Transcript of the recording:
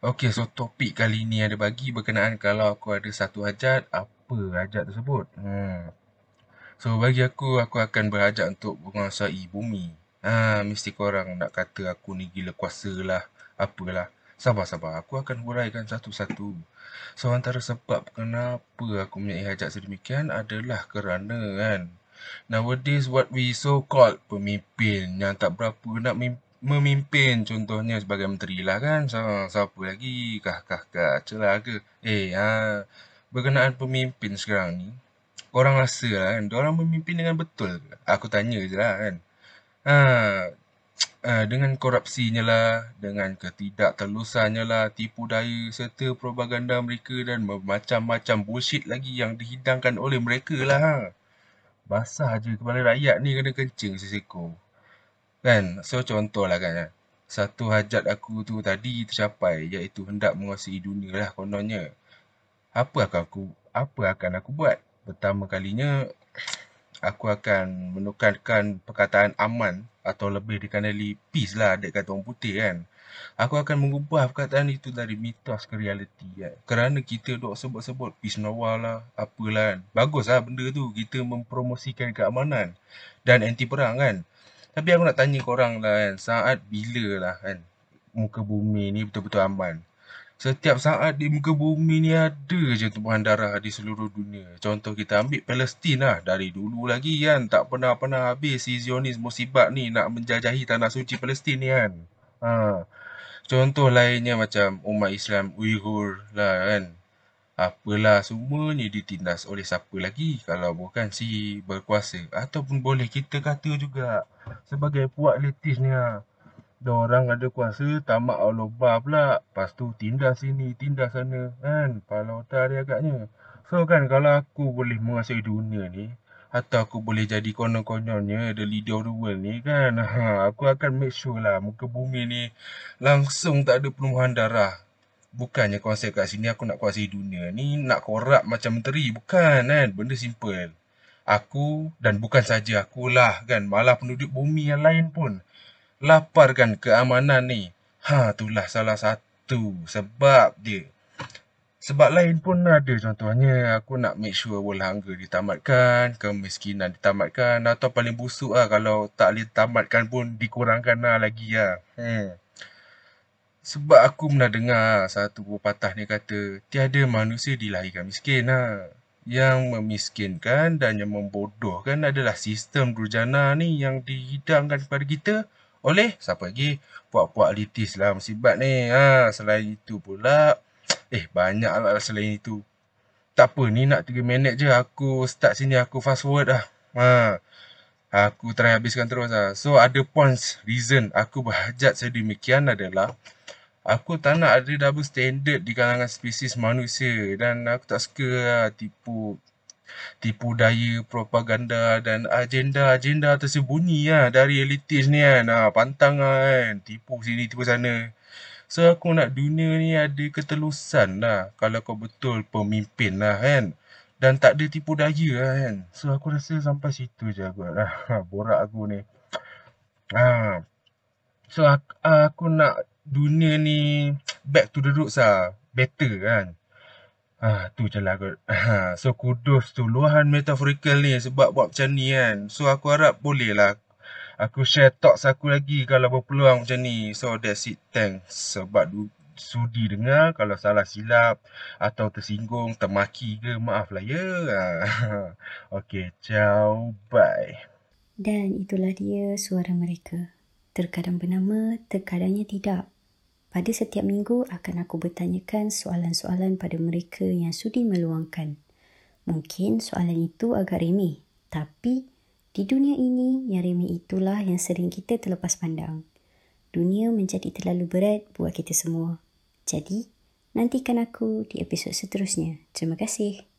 Okey, so topik kali ni ada bagi berkenaan kalau aku ada satu hajat, apa hajat tersebut? Hmm. So bagi aku, aku akan berhajat untuk menguasai bumi. Ha, mesti korang nak kata aku ni gila kuasa lah. Apalah. Sabar-sabar, aku akan huraikan satu-satu. So antara sebab kenapa aku mempunyai hajat sedemikian adalah kerana kan. Nowadays what we so called pemimpin yang tak berapa nak mim- memimpin contohnya sebagai menteri lah kan. Siapa lagi? Kah kah kah celah ke? Eh, ha, berkenaan pemimpin sekarang ni, korang rasa lah kan, orang memimpin dengan betul ke? Aku tanya je lah kan. Ha, dengan korupsinya lah, dengan ketidaktelusannya lah, tipu daya serta propaganda mereka dan macam-macam bullshit lagi yang dihidangkan oleh mereka lah. Ha. Basah je kepala rakyat ni kena kencing seseko. Kan? So contohlah kan. Eh. Satu hajat aku tu tadi tercapai iaitu hendak menguasai dunia lah kononnya. Apa akan aku apa akan aku buat? Pertama kalinya aku akan menukarkan perkataan aman atau lebih dikenali peace lah adik kata orang putih kan. Aku akan mengubah perkataan itu dari mitos ke realiti kan. Kerana kita duk sebut-sebut peace Nawal lah, apalah kan. Bagus lah benda tu, kita mempromosikan keamanan dan anti perang kan. Tapi aku nak tanya korang lah kan, saat bila lah kan muka bumi ni betul-betul aman. Setiap saat di muka bumi ni ada je tumpahan darah di seluruh dunia. Contoh kita ambil Palestin lah. Dari dulu lagi kan. Tak pernah-pernah habis si Zionis musibah ni nak menjajahi tanah suci Palestin ni kan. Ha. Contoh lainnya macam umat Islam Uyghur lah kan. Apalah semuanya ditindas oleh siapa lagi kalau bukan si berkuasa. Ataupun boleh kita kata juga sebagai puak letis ni lah. Orang ada kuasa, tamak Allah pula. Lepas tu tindas sini, tindas sana. Kan? Pala otak dia agaknya. So kan kalau aku boleh menguasai dunia ni. Atau aku boleh jadi konon-kononnya the leader of the world ni kan. Ha, aku akan make sure lah muka bumi ni langsung tak ada penuhan darah. Bukannya konsep kat sini aku nak kuasai dunia ni. Nak korap macam menteri. Bukan kan. Benda simple. Aku dan bukan saja akulah kan. Malah penduduk bumi yang lain pun laparkan keamanan ni. Ha, itulah salah satu sebab dia. Sebab lain pun ada contohnya aku nak make sure world hunger ditamatkan, kemiskinan ditamatkan atau paling busuk lah kalau tak boleh tamatkan pun dikurangkan lah lagi lah. Hmm. Sebab aku pernah dengar satu pepatah ni kata tiada manusia dilahirkan miskin lah. Yang memiskinkan dan yang membodohkan adalah sistem durjana ni yang dihidangkan kepada kita oleh siapa lagi? Puak-puak litis lah musibat ni. Ha, selain itu pula. Eh, banyak lah selain itu. Tak apa, ni nak 3 minit je. Aku start sini, aku fast forward lah. Ha, aku try habiskan terus lah. So, ada points, reason aku berhajat sedemikian adalah Aku tak nak ada double standard di kalangan spesies manusia dan aku tak suka lah tipu tipu daya propaganda dan agenda-agenda tersembunyi lah dari elitis ni kan. Ha, pantang lah kan. Tipu sini, tipu sana. So aku nak dunia ni ada ketelusan lah. Kalau kau betul pemimpin lah kan. Dan tak ada tipu daya lah kan. So aku rasa sampai situ je aku lah. Borak aku ni. Ha. So aku, aku nak dunia ni back to the roots lah. Better kan. Ah, tu je lah kot. so, kudus tu luahan metaforikal ni sebab buat macam ni kan. So, aku harap boleh lah. Aku share thoughts aku lagi kalau berpeluang macam ni. So, that's it. Thanks. Sebab sudi dengar kalau salah silap atau tersinggung, termaki ke, maaf lah ya. okay, ciao. Bye. Dan itulah dia suara mereka. Terkadang bernama, terkadangnya tidak. Pada setiap minggu akan aku bertanyakan soalan-soalan pada mereka yang sudi meluangkan. Mungkin soalan itu agak remeh, tapi di dunia ini yang remeh itulah yang sering kita terlepas pandang. Dunia menjadi terlalu berat buat kita semua. Jadi, nantikan aku di episod seterusnya. Terima kasih.